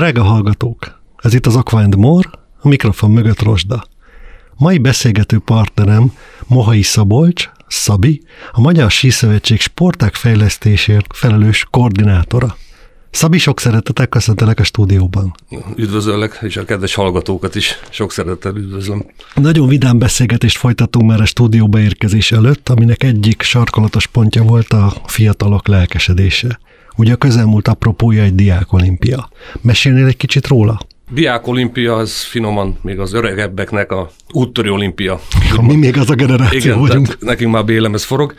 Drága hallgatók, ez itt az Aqua More, a mikrofon mögött Rosda. Mai beszélgető partnerem Mohai Szabolcs, Szabi, a Magyar Síszövetség sporták fejlesztésért felelős koordinátora. Szabi, sok szeretettel köszöntelek a stúdióban. Üdvözöllek, és a kedves hallgatókat is sok szeretettel üdvözlöm. Nagyon vidám beszélgetést folytatunk már a stúdióba érkezés előtt, aminek egyik sarkalatos pontja volt a fiatalok lelkesedése. Ugye a közelmúlt apropója egy diákolimpia. Mesélnél egy kicsit róla? Diák olimpia az finoman még az öregebbeknek a úttörő olimpia. Mi még az a generáció Igen, vagyunk. nekünk már bélem ez forog.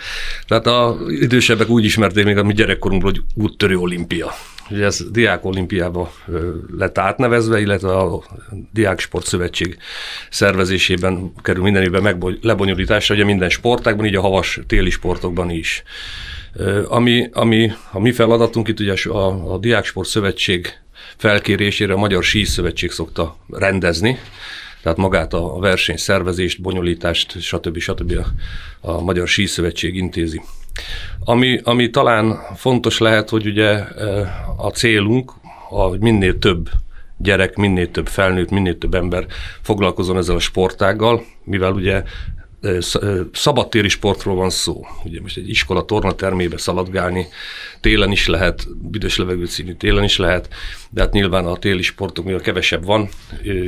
Tehát a idősebbek úgy ismerték még a mi gyerekkorunkból, hogy úttörő olimpia. Ugye ez diák olimpiába lett átnevezve, illetve a Diák Sport Szövetség szervezésében kerül minden évben megboly- lebonyolításra, ugye minden sportágban, így a havas téli sportokban is. Ami, ami a mi feladatunk itt ugye a, a Diáksport Szövetség felkérésére a Magyar Síszövetség szokta rendezni, tehát magát a verseny szervezést, bonyolítást, stb. stb. a, a Magyar Síszövetség intézi. Ami, ami talán fontos lehet, hogy ugye a célunk, hogy minél több gyerek, minél több felnőtt, minél több ember foglalkozon ezzel a sportággal, mivel ugye szabadtéri sportról van szó. Ugye most egy iskola tornatermébe szaladgálni télen is lehet, büdös levegő színű télen is lehet, de hát nyilván a téli sportok mivel kevesebb van,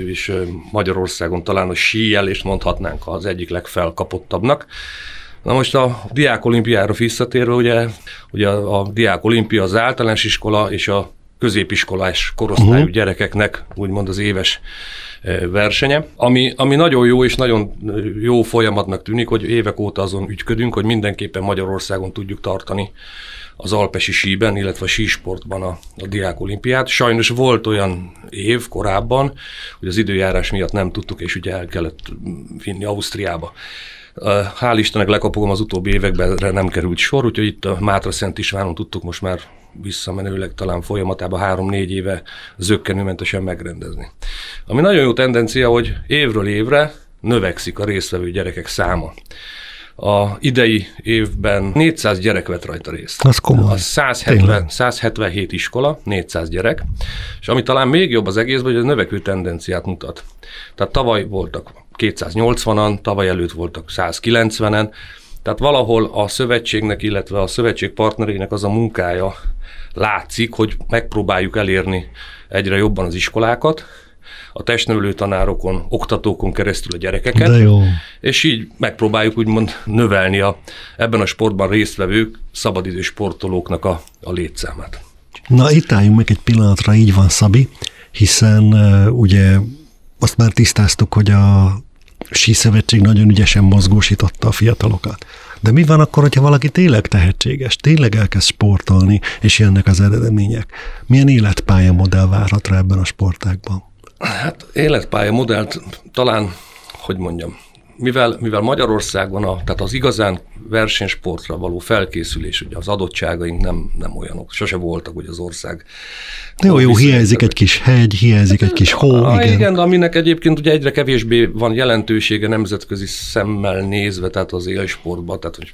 és Magyarországon talán a síjelést mondhatnánk az egyik legfelkapottabbnak. Na most a diák olimpiára visszatérve, ugye, ugye a diák olimpia az általános iskola és a középiskolás korosztályú uh-huh. gyerekeknek úgymond az éves versenye, ami, ami nagyon jó és nagyon jó folyamatnak tűnik, hogy évek óta azon ügyködünk, hogy mindenképpen Magyarországon tudjuk tartani az alpesi síben, illetve a sísportban a, a diák olimpiát. Sajnos volt olyan év korábban, hogy az időjárás miatt nem tudtuk, és ugye el kellett vinni Ausztriába. Hál' Istennek lekapogom az utóbbi években nem került sor, úgyhogy itt a Mátra Szent Istvánon tudtuk most már visszamenőleg talán folyamatában három-négy éve zöggenőmentesen megrendezni. Ami nagyon jó tendencia, hogy évről évre növekszik a résztvevő gyerekek száma. A idei évben 400 gyerek vett rajta részt. Az komoly. A 170, 177 iskola, 400 gyerek, és ami talán még jobb az egészben, hogy a növekvő tendenciát mutat. Tehát tavaly voltak 280-an, tavaly előtt voltak 190-en, tehát valahol a szövetségnek, illetve a szövetség partnereinek az a munkája látszik, hogy megpróbáljuk elérni egyre jobban az iskolákat, a testnevelő tanárokon, oktatókon keresztül a gyerekeket. De jó. És így megpróbáljuk úgymond növelni a, ebben a sportban résztvevők, szabadidő sportolóknak a, a létszámát. Na itt álljunk meg egy pillanatra, így van Szabi, hiszen uh, ugye azt már tisztáztuk, hogy a síszövetség nagyon ügyesen mozgósította a fiatalokat. De mi van akkor, hogyha valaki tényleg tehetséges, tényleg elkezd sportolni, és jönnek az eredmények? Milyen életpályamodell várhat rá ebben a sportágban? Hát életpályamodellt talán, hogy mondjam, mivel, mivel Magyarországon a, tehát az igazán versenysportra való felkészülés, ugye az adottságaink nem, nem olyanok, sose voltak hogy az ország. Jó, jó, hiányzik egy kis hegy, hiányzik egy kis hó, a, igen. Igen, de aminek egyébként ugye egyre kevésbé van jelentősége nemzetközi szemmel nézve, tehát az élsportban, tehát hogy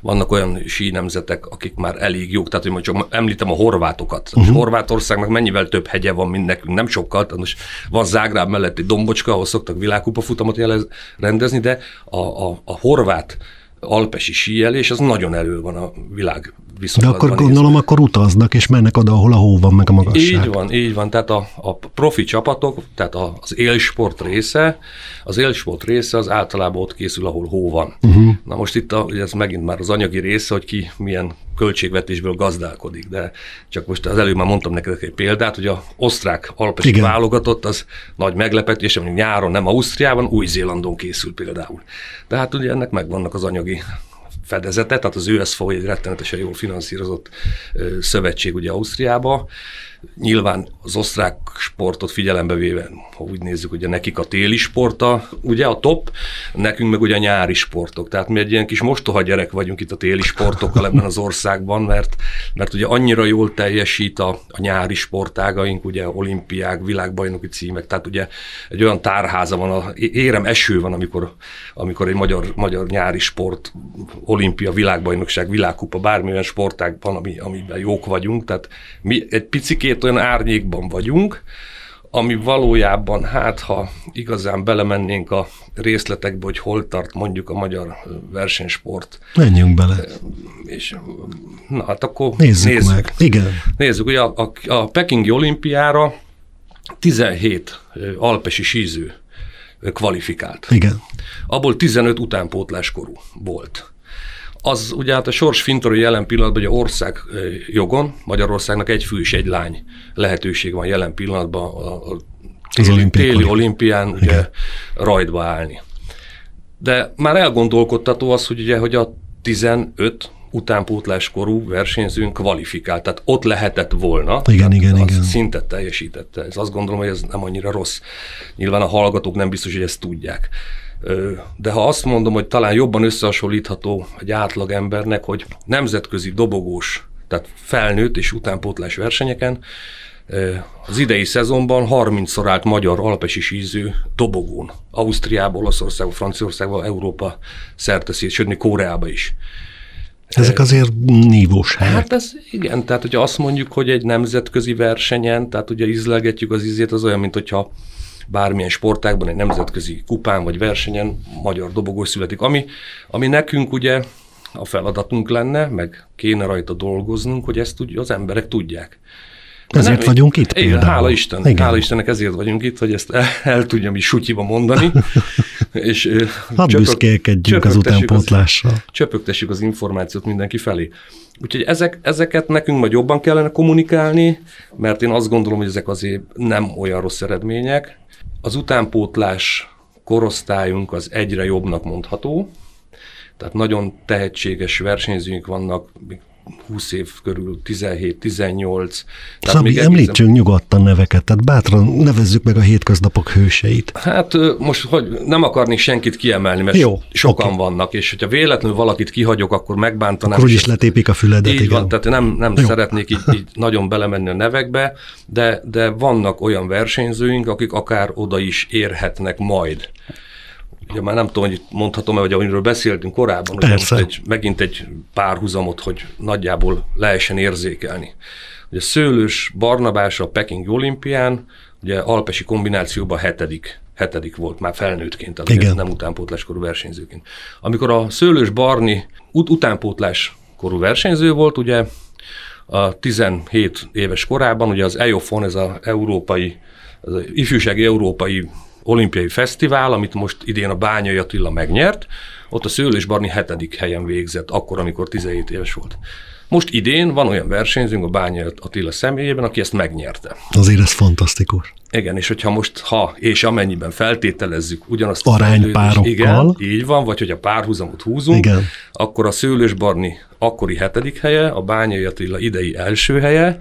vannak olyan sí nemzetek, akik már elég jók, tehát hogy most csak említem a horvátokat. Uh-huh. Horvátországnak mennyivel több hegye van, mint nekünk, nem sokkal, tehát most van Zágráb mellett egy dombocska, ahol szoktak világkupa futamot jelez, rendezni, de a, a, a horvát alpesi síjelés, az nagyon elő van a világ De akkor gondolom, nézve. akkor utaznak, és mennek oda, ahol a hó van, meg a magasság. Így van, így van. Tehát a, a profi csapatok, tehát az élsport része, az élsport része az általában ott készül, ahol hó van. Uh-huh. Na most itt a, ez megint már az anyagi része, hogy ki milyen költségvetésből gazdálkodik, de csak most az előbb már mondtam neked egy példát, hogy a osztrák alpesi válogatott, az nagy meglepetés, mondjuk nyáron nem Ausztriában, Új-Zélandon készül például. Tehát ugye ennek megvannak az anyagi fedezete, tehát az ÖSFO egy rettenetesen jól finanszírozott szövetség ugye Ausztriába, Nyilván az osztrák sportot figyelembe véve, ha úgy nézzük, ugye nekik a téli sporta, ugye a top, nekünk meg ugye a nyári sportok. Tehát mi egy ilyen kis mostoha gyerek vagyunk itt a téli sportokkal ebben az országban, mert, mert ugye annyira jól teljesít a, a nyári sportágaink, ugye olimpiák, világbajnoki címek, tehát ugye egy olyan tárháza van, a, érem eső van, amikor, amikor egy magyar, magyar nyári sport, olimpia, világbajnokság, világkupa, bármilyen sportágban, ami, amiben jók vagyunk, tehát mi egy picikét egy-két olyan árnyékban vagyunk, ami valójában, hát ha igazán belemennénk a részletekbe, hogy hol tart mondjuk a magyar versenysport. Menjünk bele. És, na hát akkor nézzük, nézzük meg. Igen. Nézzük, ugye a, a, a Pekingi olimpiára 17 alpesi síző kvalifikált. Igen. Abból 15 utánpótláskorú volt. Az ugye hát a sors fintorú jelen pillanatban, hogy a ország jogon, Magyarországnak egy fő és egy lány lehetőség van jelen pillanatban a, a téli, téli olimpián ugye, rajtba állni. De már elgondolkodtató az, hogy ugye, hogy a 15 utánpótláskorú versenyzőnk kvalifikált, tehát ott lehetett volna. Igen, igen, igen. Szintet teljesítette. Ez azt gondolom, hogy ez nem annyira rossz. Nyilván a hallgatók nem biztos, hogy ezt tudják. De ha azt mondom, hogy talán jobban összehasonlítható egy átlag embernek, hogy nemzetközi dobogós, tehát felnőtt és utánpótlás versenyeken az idei szezonban 30-szor állt magyar alpesi síző dobogón. Ausztriából, Olaszországból, Franciaországból, Európa szerte sőt, még Koreába is. Ezek azért nívós helyek. Hát ez igen, tehát hogyha azt mondjuk, hogy egy nemzetközi versenyen, tehát ugye izlegetjük az izét, az olyan, mint hogyha bármilyen sportágban, egy nemzetközi kupán vagy versenyen magyar dobogó születik. Ami, ami nekünk ugye a feladatunk lenne, meg kéne rajta dolgoznunk, hogy ezt tudja, az emberek tudják. Ezért nem, vagyunk itt igen, például. Hála, Isten, igen. hála Istennek ezért vagyunk itt, hogy ezt el, el tudjam is sutyiba mondani. és Hadd büszkélkedjünk az utánpótlással. Az, csöpögtessük az információt mindenki felé. Úgyhogy ezek, ezeket nekünk majd jobban kellene kommunikálni, mert én azt gondolom, hogy ezek azért nem olyan rossz eredmények. Az utánpótlás korosztályunk az egyre jobbnak mondható, tehát nagyon tehetséges versenyzőink vannak, 20 év körül, 17-18. Szabi, említsünk nyugodtan neveket, tehát bátran nevezzük meg a hétköznapok hőseit. Hát most hogy nem akarnék senkit kiemelni, mert Jó, sokan okay. vannak, és hogyha véletlenül valakit kihagyok, akkor megbántanám. Akkor úgyis letépik a füledet. Így igen. van, tehát nem, nem szeretnék így, így nagyon belemenni a nevekbe, de, de vannak olyan versenyzőink, akik akár oda is érhetnek majd ugye már nem tudom, hogy mondhatom-e, hogy amiről beszéltünk korábban, hogy most egy, megint egy párhuzamot, hogy nagyjából lehessen érzékelni. Ugye Szőlős Barnabás a Peking olimpián, ugye alpesi kombinációban hetedik, hetedik volt már felnőttként, az Igen. nem utánpótláskorú versenyzőként. Amikor a Szőlős Barni ut- utánpótláskorú versenyző volt, ugye a 17 éves korában, ugye az EOFON, ez az európai, az ifjúsági európai olimpiai fesztivál, amit most idén a Bányai Attila megnyert, ott a Szőlős Barni hetedik helyen végzett, akkor, amikor 17 éves volt. Most idén van olyan versenyzőnk a Bányai Attila személyében, aki ezt megnyerte. Azért ez fantasztikus. Igen, és hogyha most, ha és amennyiben feltételezzük ugyanazt Aránypárokkal. Igen, így van, vagy hogy a párhuzamot húzunk, igen. akkor a Szőlős Barni akkori hetedik helye, a Bányai Attila idei első helye,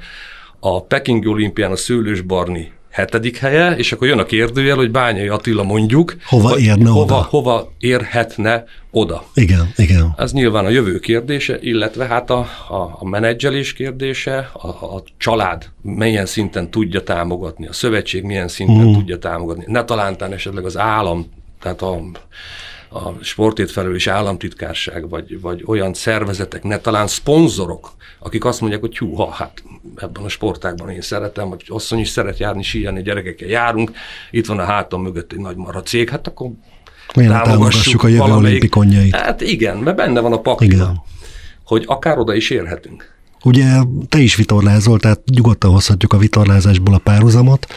a Peking olimpián a Szőlős Barni hetedik helye, és akkor jön a kérdőjel, hogy Bányai Attila mondjuk, hova érne hova, oda? Hova érhetne oda. Igen, igen. Ez nyilván a jövő kérdése, illetve hát a, a, a menedzselés kérdése, a, a család milyen szinten tudja támogatni, a szövetség milyen szinten mm. tudja támogatni. Ne talántán esetleg az állam, tehát a a sportét felelős államtitkárság, vagy, vagy olyan szervezetek, ne talán szponzorok, akik azt mondják, hogy hú, ha, hát ebben a sportágban én szeretem, vagy asszony is szeret járni, síelni, gyerekekkel járunk, itt van a hátam mögött egy nagy mara cég, hát akkor Miért támogassuk a jövő valamelyik, olimpikonjait? Hát igen, mert benne van a pakliban, hogy akár oda is érhetünk. Ugye te is vitorlázol, tehát nyugodtan hozhatjuk a vitorlázásból a párhuzamot,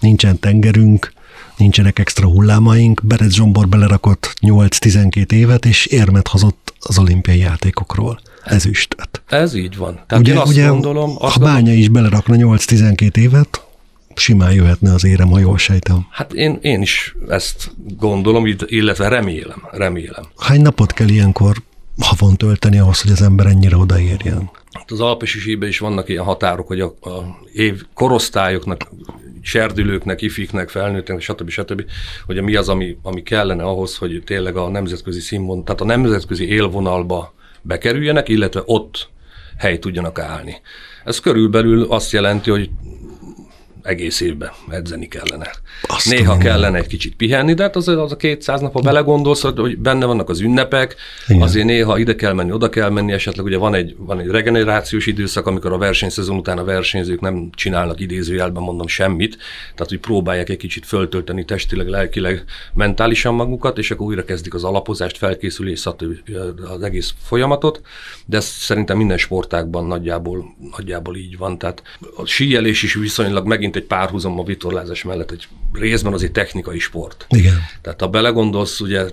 nincsen tengerünk, nincsenek extra hullámaink, Berez Zsombor belerakott 8-12 évet, és érmet hozott az olimpiai játékokról. Ezüstöt. Ez így van. Tehát ugye, én azt ugye, gondolom... Azt ha Bánya is belerakna 8-12 évet, simán jöhetne az érem, ha jól sejtem. Hát én, én is ezt gondolom, illetve remélem, remélem. Hány napot kell ilyenkor havon tölteni ahhoz, hogy az ember ennyire odaérjen? Hát az alpesi is vannak ilyen határok, hogy a, a év korosztályoknak serdülőknek, ifiknek, felnőtteknek, stb. stb., hogy mi az, ami, ami kellene ahhoz, hogy tényleg a nemzetközi színvon, tehát a nemzetközi élvonalba bekerüljenek, illetve ott hely tudjanak állni. Ez körülbelül azt jelenti, hogy egész évben edzeni kellene. Azt Néha kellene egy kicsit pihenni, de hát az, az a 200 nap, ha belegondolsz, hogy benne vannak az ünnepek, Igen. azért néha ide kell menni, oda kell menni, esetleg ugye van egy, van egy regenerációs időszak, amikor a versenyszezon után a versenyzők nem csinálnak idézőjelben mondom semmit, tehát hogy próbálják egy kicsit föltölteni testileg, lelkileg, mentálisan magukat, és akkor újra kezdik az alapozást, felkészülés, stb. az egész folyamatot, de ez szerintem minden sportágban nagyjából, nagyjából így van. Tehát a síelés is viszonylag megint egy párhuzam a vitorlázás mellett, egy részben az egy technikai sport. Igen. Tehát ha belegondolsz, ugye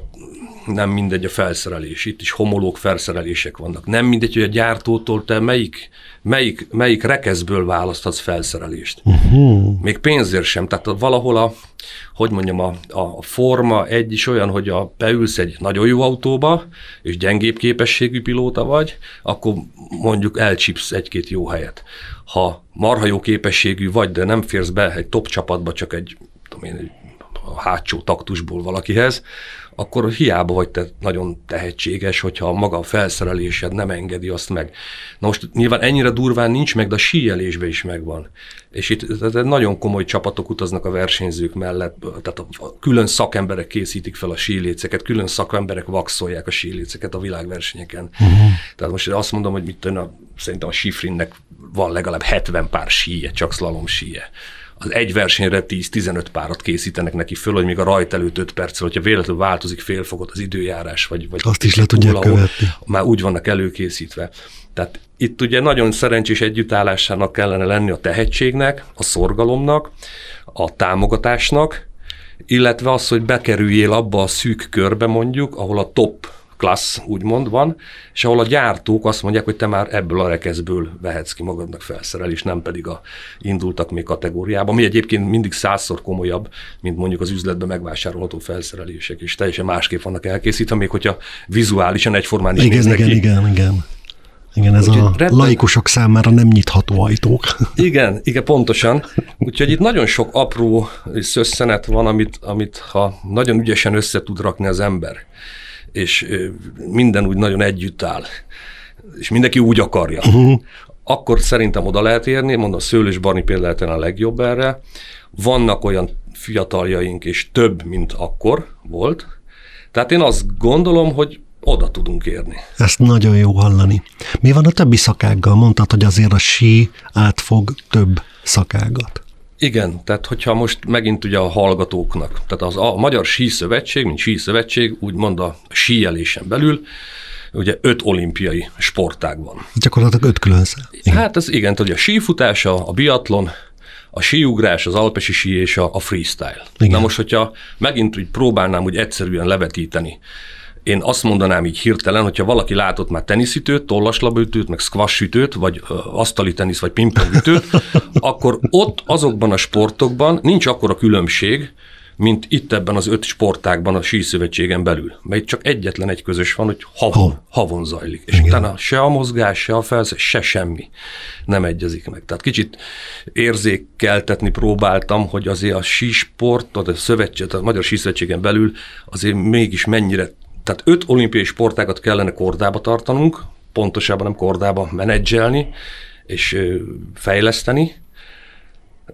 nem mindegy a felszerelés, itt is homológ felszerelések vannak. Nem mindegy, hogy a gyártótól te melyik, melyik, melyik rekeszből választhatsz felszerelést. Uh-huh. Még pénzért sem. Tehát valahol a, hogy mondjam, a, a forma egy is olyan, hogy a, beülsz egy nagyon jó autóba, és gyengébb képességű pilóta vagy, akkor mondjuk elcsipsz egy-két jó helyet. Ha marha jó képességű vagy, de nem férsz be egy top csapatba, csak egy, tudom én, egy a hátsó taktusból valakihez, akkor hiába vagy te nagyon tehetséges, hogyha maga a felszerelésed nem engedi azt meg. Na most nyilván ennyire durván nincs meg, de a síelésben is megvan. És itt nagyon komoly csapatok utaznak a versenyzők mellett, tehát a, a külön szakemberek készítik fel a síléceket, külön szakemberek vaxolják a síléceket a világversenyeken. Uh-huh. Tehát most azt mondom, hogy mit tudom, a, szerintem a sífrinnek van legalább 70 pár síje, csak slalom síje az egy versenyre 10-15 párat készítenek neki föl, hogy még a rajt előtt 5 perccel, hogyha véletlenül változik félfokot az időjárás, vagy, vagy Azt is le tudják ahol követni. Már úgy vannak előkészítve. Tehát itt ugye nagyon szerencsés együttállásának kellene lenni a tehetségnek, a szorgalomnak, a támogatásnak, illetve az, hogy bekerüljél abba a szűk körbe mondjuk, ahol a top klassz úgymond van, és ahol a gyártók azt mondják, hogy te már ebből a rekeszből vehetsz ki magadnak felszerelés, nem pedig a indultak még kategóriába, ami egyébként mindig százszor komolyabb, mint mondjuk az üzletben megvásárolható felszerelések, és teljesen másképp vannak elkészítve, még hogyha vizuálisan egyformán is Igen, néznek igen, ki. igen, igen. Igen, ez Úgyhogy a retten- laikusok számára nem nyitható ajtók. Igen, igen, pontosan. Úgyhogy itt nagyon sok apró szösszenet van, amit, amit ha nagyon ügyesen össze tud rakni az ember, és minden úgy nagyon együtt áll, és mindenki úgy akarja, uh-huh. akkor szerintem oda lehet érni, mondom, Szőlős Barni például a legjobb erre. Vannak olyan fiataljaink, és több, mint akkor volt. Tehát én azt gondolom, hogy oda tudunk érni. Ezt nagyon jó hallani. Mi van a többi szakággal? Mondtad, hogy azért a sí átfog több szakágat. Igen, tehát hogyha most megint ugye a hallgatóknak, tehát az a Magyar Sí Szövetség, mint Sí Szövetség, úgymond a síelésen belül, ugye öt olimpiai sportág van. Gyakorlatilag öt külön. Hát ez igen, tudja, a sífutás, a, a biatlon, a síugrás, az alpesi sí és a, a freestyle. Igen. Na most, hogyha megint úgy próbálnám úgy egyszerűen levetíteni, én azt mondanám így hirtelen, hogyha valaki látott már teniszütőt, tollaslabütőt, meg squash ütőt, vagy asztali tenisz, vagy pingpongütőt, akkor ott azokban a sportokban nincs akkora különbség, mint itt ebben az öt sportágban a síszövetségen belül. Mert itt csak egyetlen egy közös van, hogy havon, Ha. havon zajlik. És utána se a mozgás, se a felsz, se semmi nem egyezik meg. Tehát kicsit érzékeltetni próbáltam, hogy azért a sísport, a, szövetség, a Magyar Síszövetségen belül azért mégis mennyire, tehát öt olimpiai sportágat kellene kordába tartanunk, pontosabban nem kordába menedzselni és fejleszteni,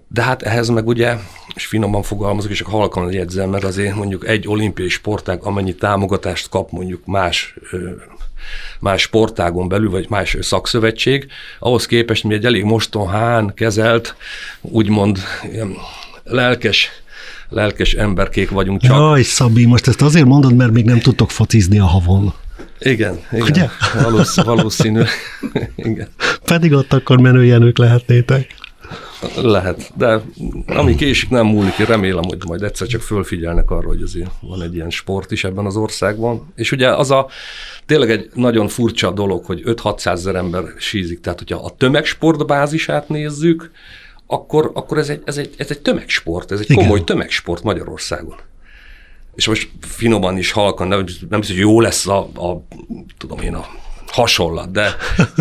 de hát ehhez meg ugye, és finoman fogalmazok, és csak halkan jegyzem, mert azért mondjuk egy olimpiai sportág amennyi támogatást kap mondjuk más, más sportágon belül, vagy más szakszövetség, ahhoz képest mi egy elég mostohán kezelt, úgymond lelkes, lelkes emberkék vagyunk csak. Jaj, Szabi, most ezt azért mondod, mert még nem tudtok focizni a havon. Igen, igen. Ugye? Valósz, valószínű. igen. Pedig ott akkor menőjenők lehetnétek. Lehet, de ami késik nem múlik, én remélem, hogy majd egyszer csak fölfigyelnek arra, hogy azért van egy ilyen sport is ebben az országban. És ugye az a tényleg egy nagyon furcsa dolog, hogy 5-600 ezer ember sízik, tehát hogyha a tömegsport bázisát nézzük, akkor, akkor ez, egy, ez, egy, ez egy tömegsport, ez egy Igen. komoly tömegsport Magyarországon. És most finoman is halkan, nem, nem hiszem, hogy jó lesz a, a tudom én, a hasonlat, de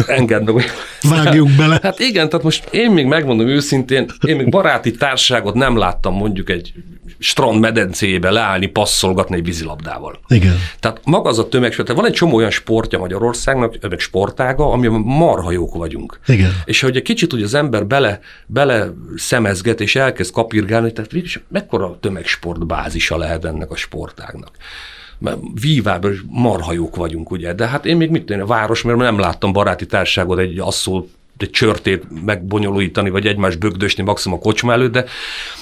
engedd meg. Vágjunk bele. Hát igen, tehát most én még megmondom őszintén, én még baráti társaságot nem láttam mondjuk egy strand medencébe leállni, passzolgatni egy vízilabdával. Igen. Tehát maga az a tömegsport, van egy csomó olyan sportja Magyarországnak, meg sportága, ami marha jók vagyunk. Igen. És hogy egy kicsit ugye az ember bele, bele szemezget és elkezd kapirgálni, tehát mekkora tömegsport bázisa lehet ennek a sportágnak vívában marha jók vagyunk, ugye, de hát én még mit tenni, a város, mert nem láttam baráti társaságot egy asszó egy csörtét megbonyolítani, vagy egymás bögdösni maximum a kocsma előtt, de,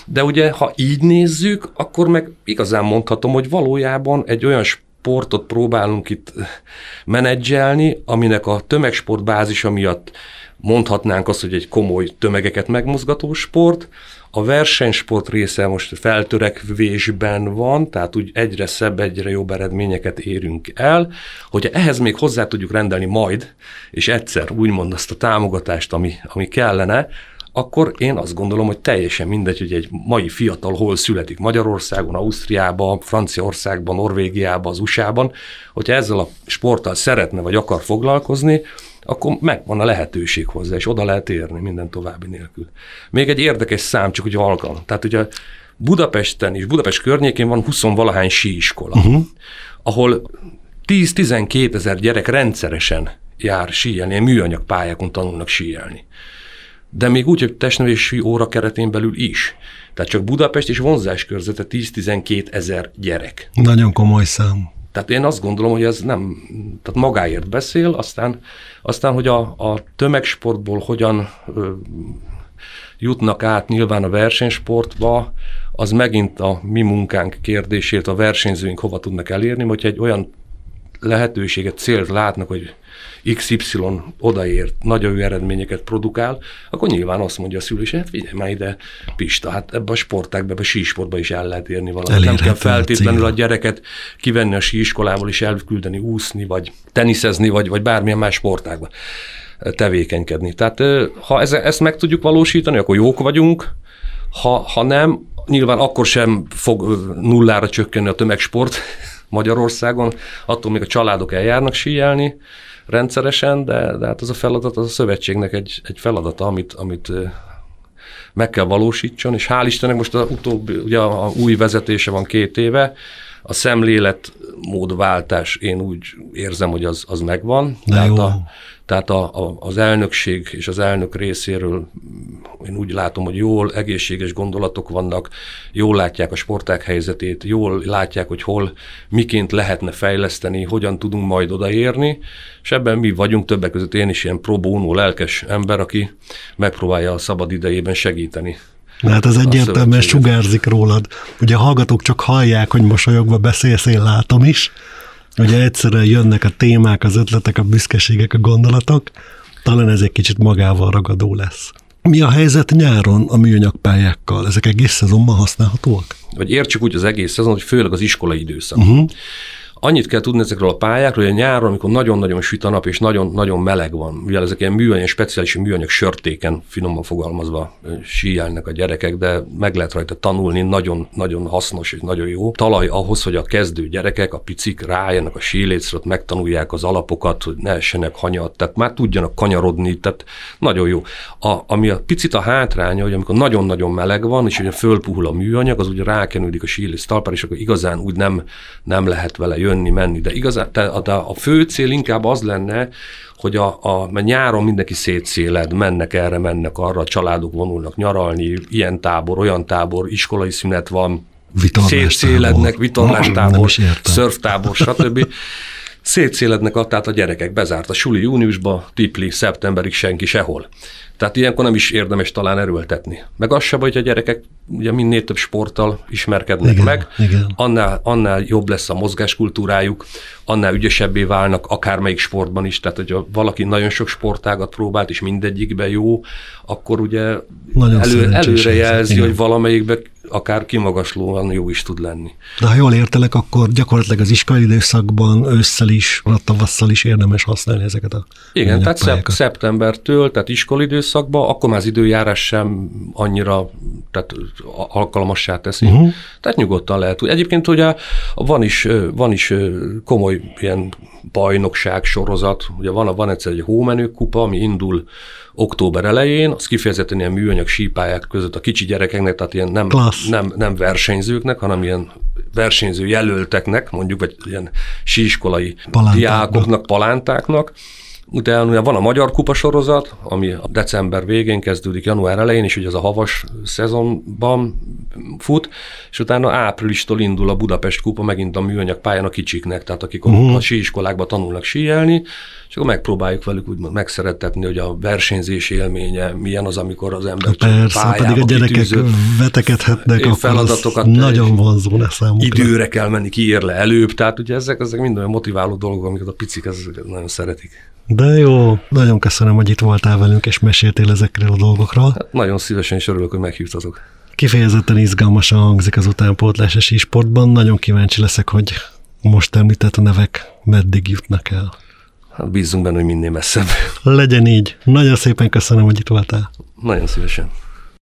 de ugye, ha így nézzük, akkor meg igazán mondhatom, hogy valójában egy olyan sportot próbálunk itt menedzselni, aminek a tömegsport bázisa miatt mondhatnánk azt, hogy egy komoly tömegeket megmozgató sport, a versenysport része most feltörekvésben van, tehát úgy egyre szebb, egyre jobb eredményeket érünk el. Hogyha ehhez még hozzá tudjuk rendelni majd, és egyszer úgymond azt a támogatást, ami, ami kellene, akkor én azt gondolom, hogy teljesen mindegy, hogy egy mai fiatal hol születik Magyarországon, Ausztriában, Franciaországban, Norvégiában, az USA-ban, hogyha ezzel a sporttal szeretne vagy akar foglalkozni, akkor megvan a lehetőség hozzá, és oda lehet érni minden további nélkül. Még egy érdekes szám, csak hogy alkalom. Tehát ugye Budapesten és Budapest környékén van 20 valahány síiskola, uh-huh. ahol 10-12 ezer gyerek rendszeresen jár síelni, műanyag pályákon tanulnak síelni. De még úgy, hogy testnevési óra keretén belül is. Tehát csak Budapest és vonzás körzete 10-12 ezer gyerek. Nagyon komoly szám. Tehát én azt gondolom, hogy ez nem, tehát magáért beszél, aztán, aztán hogy a, a tömegsportból hogyan ö, jutnak át nyilván a versenysportba, az megint a mi munkánk kérdését, a versenyzőink hova tudnak elérni, hogyha egy olyan lehetőséget, célt látnak, hogy XY odaért, nagyon jó eredményeket produkál, akkor nyilván azt mondja a szülő, hát figyelj már ide, Pista, hát ebbe a sportákba, ebbe a sísportba is el lehet érni valamit. Nem kell feltétlenül a, a gyereket kivenni a síiskolából és elküldeni úszni, vagy teniszezni, vagy, vagy bármilyen más sportágba tevékenykedni. Tehát ha ezt meg tudjuk valósítani, akkor jók vagyunk, ha, ha nem, nyilván akkor sem fog nullára csökkenni a tömegsport Magyarországon, attól még a családok eljárnak síelni, rendszeresen, de, de hát az a feladat, az a szövetségnek egy, egy feladata, amit, amit meg kell valósítson, és hál' Istennek most a utóbbi, ugye a, a új vezetése van két éve, a szemléletmódváltás én úgy érzem, hogy az, az megvan. De Tehát, a, tehát a, a, az elnökség és az elnök részéről én úgy látom, hogy jól, egészséges gondolatok vannak, jól látják a sporták helyzetét, jól látják, hogy hol, miként lehetne fejleszteni, hogyan tudunk majd odaérni, és ebben mi vagyunk többek között én is ilyen pro bono lelkes ember, aki megpróbálja a szabad idejében segíteni Hát ez egyértelműen sugárzik rólad. Ugye a hallgatók csak hallják, hogy mosolyogva beszélsz, én látom is. Ugye egyszerűen jönnek a témák, az ötletek, a büszkeségek, a gondolatok. Talán ez egy kicsit magával ragadó lesz. Mi a helyzet nyáron a műanyag pályákkal? Ezek egész szezonban használhatóak? Vagy értsük úgy az egész szezon, hogy főleg az iskolai időszak. Uh-huh. Annyit kell tudni ezekről a pályákról, hogy a nyáron, amikor nagyon-nagyon süt a nap és nagyon-nagyon meleg van, mivel ezek ilyen műanyag, speciális műanyag sörtéken, finoman fogalmazva síelnek a gyerekek, de meg lehet rajta tanulni, nagyon-nagyon hasznos és nagyon jó. Talaj ahhoz, hogy a kezdő gyerekek, a picik rájönnek a sílécre, megtanulják az alapokat, hogy ne essenek hanyat, tehát már tudjanak kanyarodni, tehát nagyon jó. A, ami a picit a hátránya, hogy amikor nagyon-nagyon meleg van, és ugye fölpuhul a műanyag, az ugye rákenődik a síléc talpára, és akkor igazán úgy nem, nem lehet vele jönni jönni, menni. De igazán de a fő cél inkább az lenne, hogy a, a, mert nyáron mindenki szétszéled, mennek erre, mennek arra, a családok vonulnak nyaralni, ilyen tábor, olyan tábor, iskolai szünet van, szétszélednek, vitorlástábor, szörftábor, stb. Szétszélednek a, tehát a gyerekek bezárt a suli júniusba, tipli, szeptemberig senki sehol. Tehát ilyenkor nem is érdemes talán erőltetni. Meg az sem, hogy a gyerekek ugye minél több sporttal ismerkednek igen, meg, igen. Annál, annál jobb lesz a mozgáskultúrájuk, annál ügyesebbé válnak akármelyik sportban is. Tehát, hogyha valaki nagyon sok sportágat próbált, és mindegyikben jó, akkor ugye elő, előre jelzi, hogy valamelyikben akár kimagaslóan jó is tud lenni. De ha jól értelek, akkor gyakorlatilag az iskolai időszakban ősszel is, tavasszal is érdemes használni ezeket a Igen, tehát szep- szeptembertől, tehát iskolai időszakban, akkor már az időjárás sem annyira tehát alkalmassá teszi. Uh-huh. Tehát nyugodtan lehet. Egyébként ugye van is, van is komoly ilyen bajnokság sorozat, ugye van, van egyszer egy hómenők kupa, ami indul október elején, az kifejezetten ilyen műanyag sípályák között a kicsi gyerekeknek, tehát ilyen nem, nem, nem versenyzőknek, hanem ilyen versenyző jelölteknek, mondjuk, vagy ilyen síiskolai Palántáknak. diákoknak, palántáknak, Utána van a Magyar Kupa sorozat, ami a december végén kezdődik, január elején, és ugye ez a havas szezonban fut, és utána áprilistól indul a Budapest Kupa megint a műanyag pályán a kicsiknek, tehát akik uh-huh. a síiskolákba tanulnak síelni, és akkor megpróbáljuk velük úgy megszerettetni, hogy a versenyzés élménye milyen az, amikor az ember Persze, pedig a gyerekek vetekedhetnek, akkor feladatokat nagyon vonzó lesz számukra. Időre kell menni, ki ér le előbb, tehát ugye ezek, ezek mind olyan motiváló dolgok, amiket a picik ezek nagyon szeretik. De jó, nagyon köszönöm, hogy itt voltál velünk, és meséltél ezekről a dolgokról. Hát nagyon szívesen is örülök, hogy meghívtatok. Kifejezetten izgalmasan hangzik az utánpótlás sportban. Nagyon kíváncsi leszek, hogy most említett a nevek meddig jutnak el. Hát bízunk benne, hogy minél messzebb. Legyen így. Nagyon szépen köszönöm, hogy itt voltál. Nagyon szívesen.